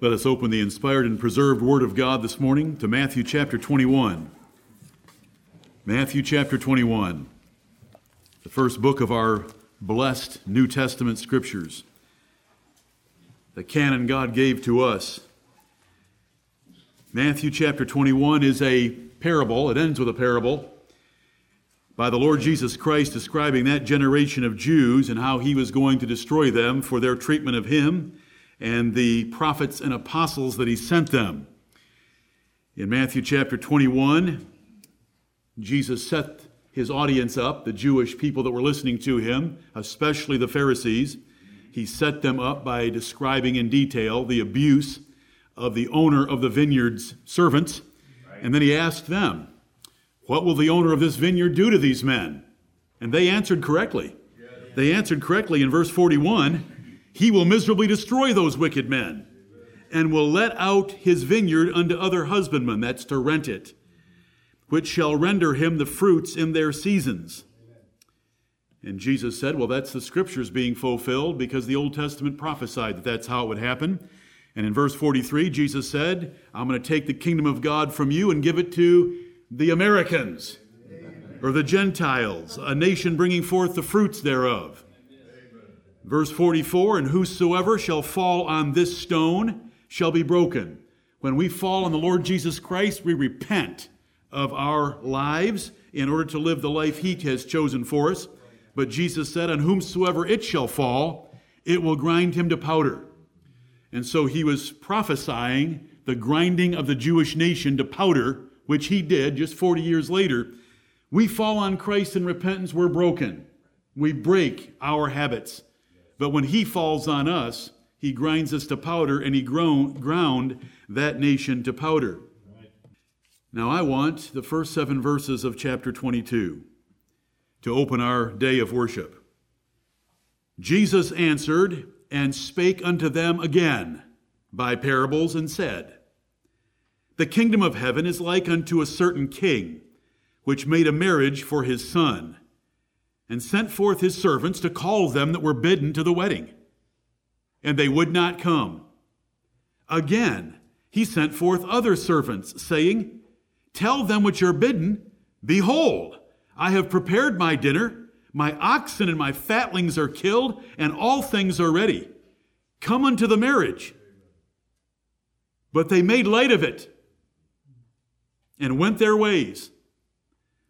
Let us open the inspired and preserved Word of God this morning to Matthew chapter 21. Matthew chapter 21, the first book of our blessed New Testament scriptures. The canon God gave to us. Matthew chapter 21 is a parable, it ends with a parable by the Lord Jesus Christ describing that generation of Jews and how he was going to destroy them for their treatment of him and the prophets and apostles that he sent them. In Matthew chapter 21, Jesus set his audience up, the Jewish people that were listening to him, especially the Pharisees. He set them up by describing in detail the abuse of the owner of the vineyard's servants. And then he asked them, What will the owner of this vineyard do to these men? And they answered correctly. They answered correctly in verse 41 he will miserably destroy those wicked men and will let out his vineyard unto other husbandmen, that's to rent it, which shall render him the fruits in their seasons. And Jesus said, Well, that's the scriptures being fulfilled because the Old Testament prophesied that that's how it would happen. And in verse 43, Jesus said, I'm going to take the kingdom of God from you and give it to the Americans or the Gentiles, a nation bringing forth the fruits thereof. Verse 44 And whosoever shall fall on this stone shall be broken. When we fall on the Lord Jesus Christ, we repent of our lives in order to live the life He has chosen for us. But Jesus said, On whomsoever it shall fall, it will grind him to powder. And so he was prophesying the grinding of the Jewish nation to powder, which he did just 40 years later. We fall on Christ in repentance, we're broken. We break our habits. But when he falls on us, he grinds us to powder and he ground, ground that nation to powder. Now, I want the first seven verses of chapter 22 to open our day of worship. Jesus answered and spake unto them again by parables and said, The kingdom of heaven is like unto a certain king, which made a marriage for his son and sent forth his servants to call them that were bidden to the wedding. And they would not come. Again, he sent forth other servants, saying, Tell them which are bidden, Behold, I have prepared my dinner, my oxen and my fatlings are killed, and all things are ready. Come unto the marriage. But they made light of it and went their ways,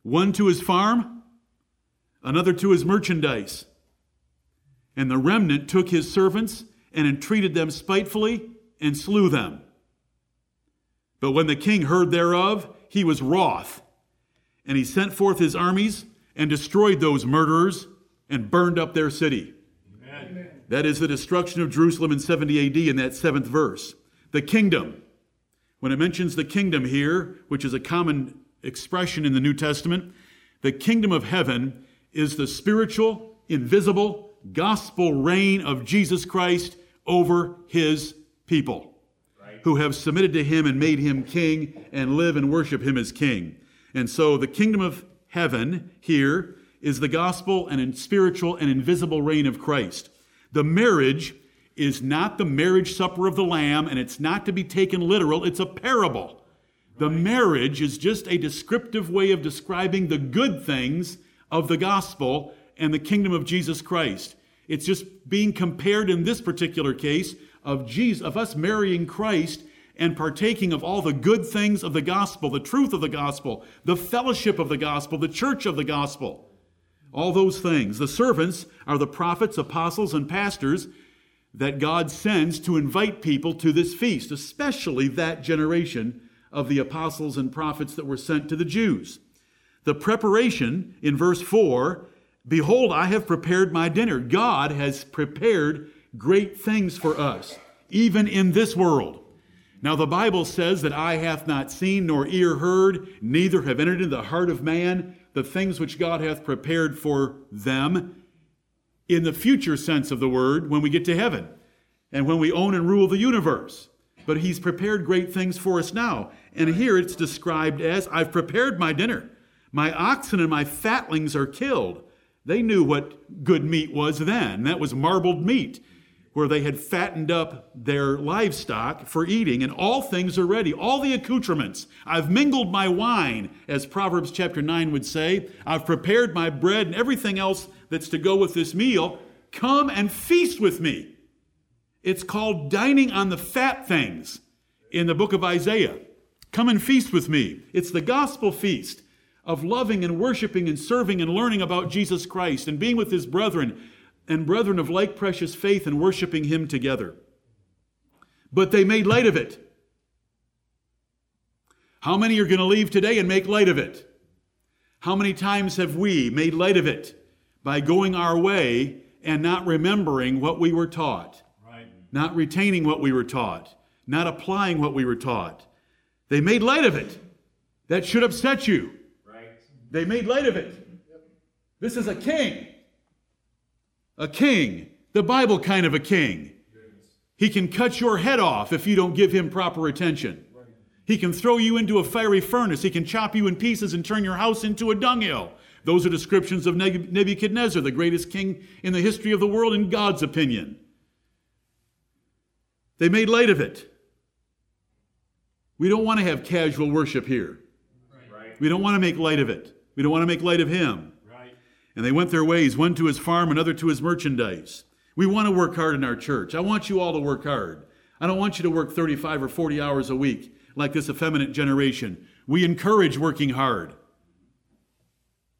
one to his farm, another to his merchandise. And the remnant took his servants and entreated them spitefully and slew them. But when the king heard thereof, he was wroth, and he sent forth his armies and destroyed those murderers and burned up their city. Amen. That is the destruction of Jerusalem in 70 AD in that seventh verse. The kingdom. When it mentions the kingdom here, which is a common expression in the New Testament, the kingdom of heaven is the spiritual, invisible, gospel reign of Jesus Christ over his people right. who have submitted to him and made him king and live and worship him as king. And so the kingdom of heaven here is the gospel and spiritual and invisible reign of Christ. The marriage is not the marriage supper of the Lamb, and it's not to be taken literal, it's a parable. The marriage is just a descriptive way of describing the good things of the gospel and the kingdom of Jesus Christ. It's just being compared in this particular case of Jesus, of us marrying Christ and partaking of all the good things of the gospel, the truth of the gospel, the fellowship of the gospel, the church of the gospel. All those things. The servants are the prophets, apostles, and pastors that God sends to invite people to this feast, especially that generation of the apostles and prophets that were sent to the Jews. The preparation in verse 4 Behold, I have prepared my dinner. God has prepared great things for us, even in this world. Now, the Bible says that eye hath not seen, nor ear heard, neither have entered into the heart of man the things which God hath prepared for them in the future sense of the word when we get to heaven and when we own and rule the universe. But He's prepared great things for us now. And here it's described as I've prepared my dinner. My oxen and my fatlings are killed. They knew what good meat was then. That was marbled meat. where they had fattened up their livestock for eating, and all things are ready, all the accoutrements. I've mingled my wine, as Proverbs chapter 9 would say. I've prepared my bread and everything else that's to go with this meal. Come and feast with me. It's called dining on the fat things in the book of Isaiah. Come and feast with me. It's the gospel feast of loving and worshiping and serving and learning about Jesus Christ and being with his brethren and brethren of like precious faith and worshiping him together. But they made light of it. How many are going to leave today and make light of it? How many times have we made light of it by going our way and not remembering what we were taught, right. not retaining what we were taught, not applying what we were taught? They made light of it. That should upset you. Right. They made light of it. This is a king a king, the Bible kind of a king. He can cut your head off if you don't give him proper attention. He can throw you into a fiery furnace. He can chop you in pieces and turn your house into a dunghill. Those are descriptions of Nebuchadnezzar, the greatest king in the history of the world, in God's opinion. They made light of it. We don't want to have casual worship here. We don't want to make light of it. We don't want to make light of Him. And they went their ways, one to his farm, another to his merchandise. We want to work hard in our church. I want you all to work hard. I don't want you to work 35 or 40 hours a week like this effeminate generation. We encourage working hard.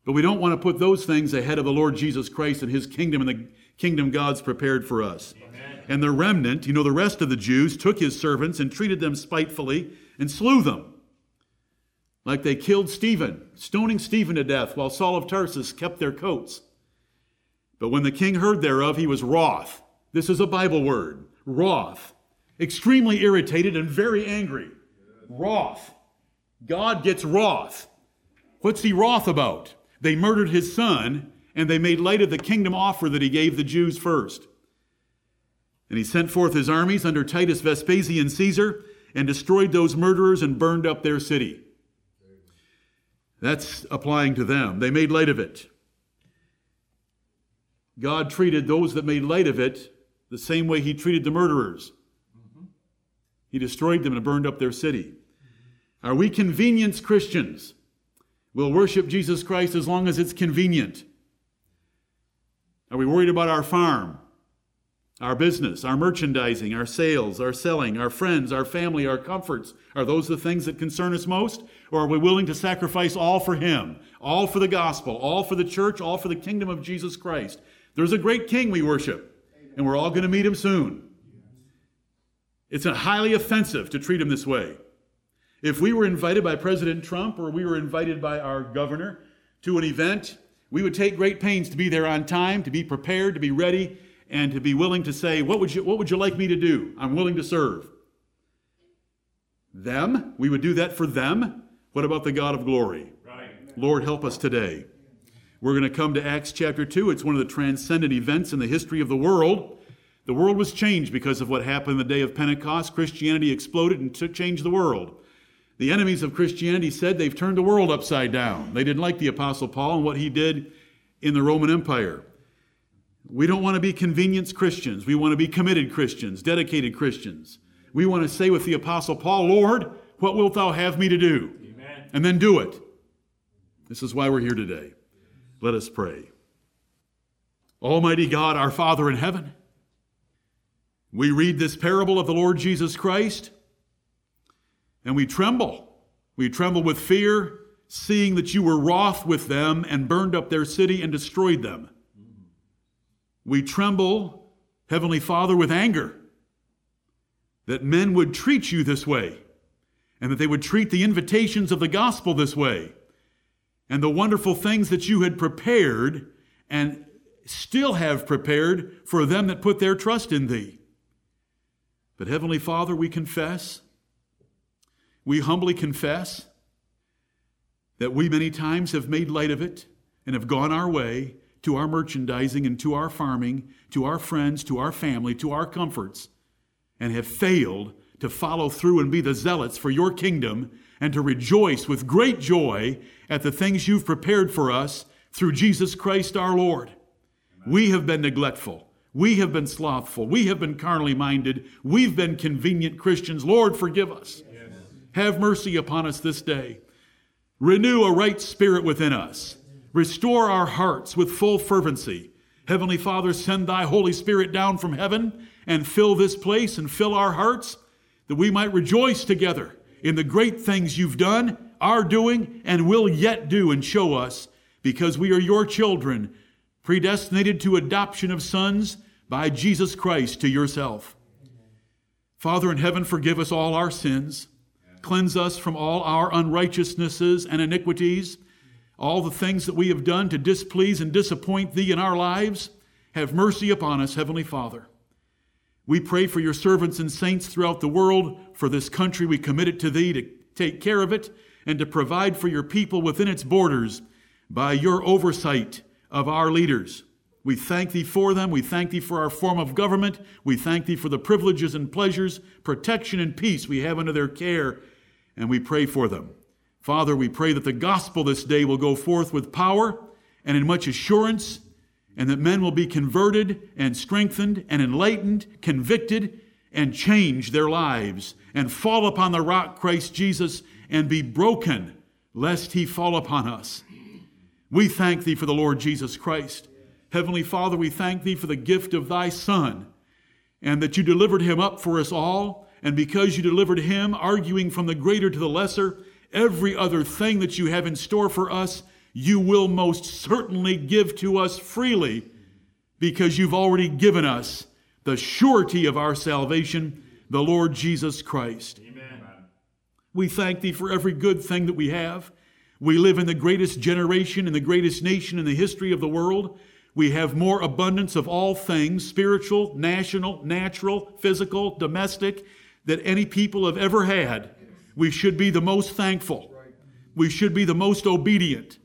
But we don't want to put those things ahead of the Lord Jesus Christ and his kingdom and the kingdom God's prepared for us. Amen. And the remnant, you know, the rest of the Jews took his servants and treated them spitefully and slew them like they killed Stephen, stoning Stephen to death while Saul of Tarsus kept their coats. But when the king heard thereof, he was wroth. This is a Bible word wroth, extremely irritated and very angry. Wroth. God gets wroth. What's he wroth about? They murdered his son, and they made light of the kingdom offer that he gave the Jews first. And he sent forth his armies under Titus Vespasian Caesar and destroyed those murderers and burned up their city. That's applying to them. They made light of it. God treated those that made light of it the same way He treated the murderers. He destroyed them and burned up their city. Are we convenience Christians? We'll worship Jesus Christ as long as it's convenient. Are we worried about our farm? Our business, our merchandising, our sales, our selling, our friends, our family, our comforts, are those the things that concern us most? Or are we willing to sacrifice all for Him, all for the gospel, all for the church, all for the kingdom of Jesus Christ? There's a great king we worship, and we're all going to meet him soon. It's highly offensive to treat him this way. If we were invited by President Trump or we were invited by our governor to an event, we would take great pains to be there on time, to be prepared, to be ready, and to be willing to say, what would, you, what would you like me to do? I'm willing to serve. Them, we would do that for them. What about the God of glory? Right. Lord, help us today. We're going to come to Acts chapter 2. It's one of the transcendent events in the history of the world. The world was changed because of what happened the day of Pentecost. Christianity exploded and took, changed the world. The enemies of Christianity said they've turned the world upside down. They didn't like the Apostle Paul and what he did in the Roman Empire. We don't want to be convenience Christians. We want to be committed Christians, dedicated Christians. We want to say with the Apostle Paul, Lord, what wilt thou have me to do? Amen. And then do it. This is why we're here today. Let us pray. Almighty God, our Father in heaven, we read this parable of the Lord Jesus Christ and we tremble. We tremble with fear, seeing that you were wroth with them and burned up their city and destroyed them. We tremble, Heavenly Father, with anger that men would treat you this way and that they would treat the invitations of the gospel this way and the wonderful things that you had prepared and still have prepared for them that put their trust in thee. But Heavenly Father, we confess, we humbly confess that we many times have made light of it and have gone our way to our merchandising and to our farming, to our friends, to our family, to our comforts, and have failed to follow through and be the zealots for your kingdom and to rejoice with great joy at the things you've prepared for us through Jesus Christ our Lord. Amen. We have been neglectful. We have been slothful. We have been carnally minded. We've been convenient Christians. Lord, forgive us. Yes. Have mercy upon us this day. Renew a right spirit within us. Restore our hearts with full fervency. Heavenly Father, send thy Holy Spirit down from heaven and fill this place and fill our hearts that we might rejoice together in the great things you've done, are doing, and will yet do and show us because we are your children, predestinated to adoption of sons by Jesus Christ to yourself. Father in heaven, forgive us all our sins. Cleanse us from all our unrighteousnesses and iniquities, all the things that we have done to displease and disappoint Thee in our lives. Have mercy upon us, Heavenly Father. We pray for your servants and saints throughout the world, for this country. We commit it to Thee to take care of it and to provide for your people within its borders by your oversight of our leaders. We thank thee for them. We thank thee for our form of government. We thank thee for the privileges and pleasures, protection and peace we have under their care, and we pray for them. Father, we pray that the gospel this day will go forth with power and in much assurance, and that men will be converted and strengthened and enlightened, convicted, and change their lives, and fall upon the rock Christ Jesus and be broken, lest he fall upon us. We thank thee for the Lord Jesus Christ Heavenly Father, we thank thee for the gift of thy Son and that you delivered him up for us all. And because you delivered him, arguing from the greater to the lesser, every other thing that you have in store for us, you will most certainly give to us freely because you've already given us the surety of our salvation, the Lord Jesus Christ. Amen. We thank thee for every good thing that we have. We live in the greatest generation, in the greatest nation in the history of the world. We have more abundance of all things spiritual, national, natural, physical, domestic that any people have ever had. We should be the most thankful. We should be the most obedient.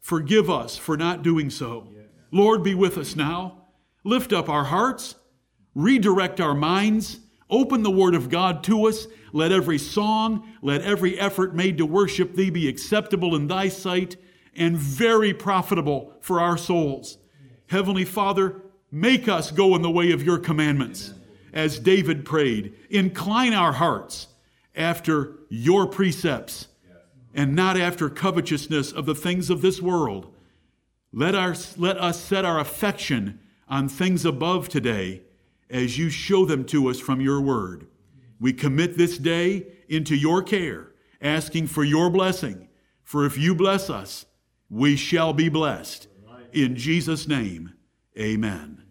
Forgive us for not doing so. Lord, be with us now. Lift up our hearts, redirect our minds, open the Word of God to us. Let every song, let every effort made to worship Thee be acceptable in Thy sight and very profitable for our souls. Heavenly Father, make us go in the way of your commandments. As David prayed, incline our hearts after your precepts and not after covetousness of the things of this world. Let, our, let us set our affection on things above today as you show them to us from your word. We commit this day into your care, asking for your blessing. For if you bless us, we shall be blessed. In Jesus' name, amen.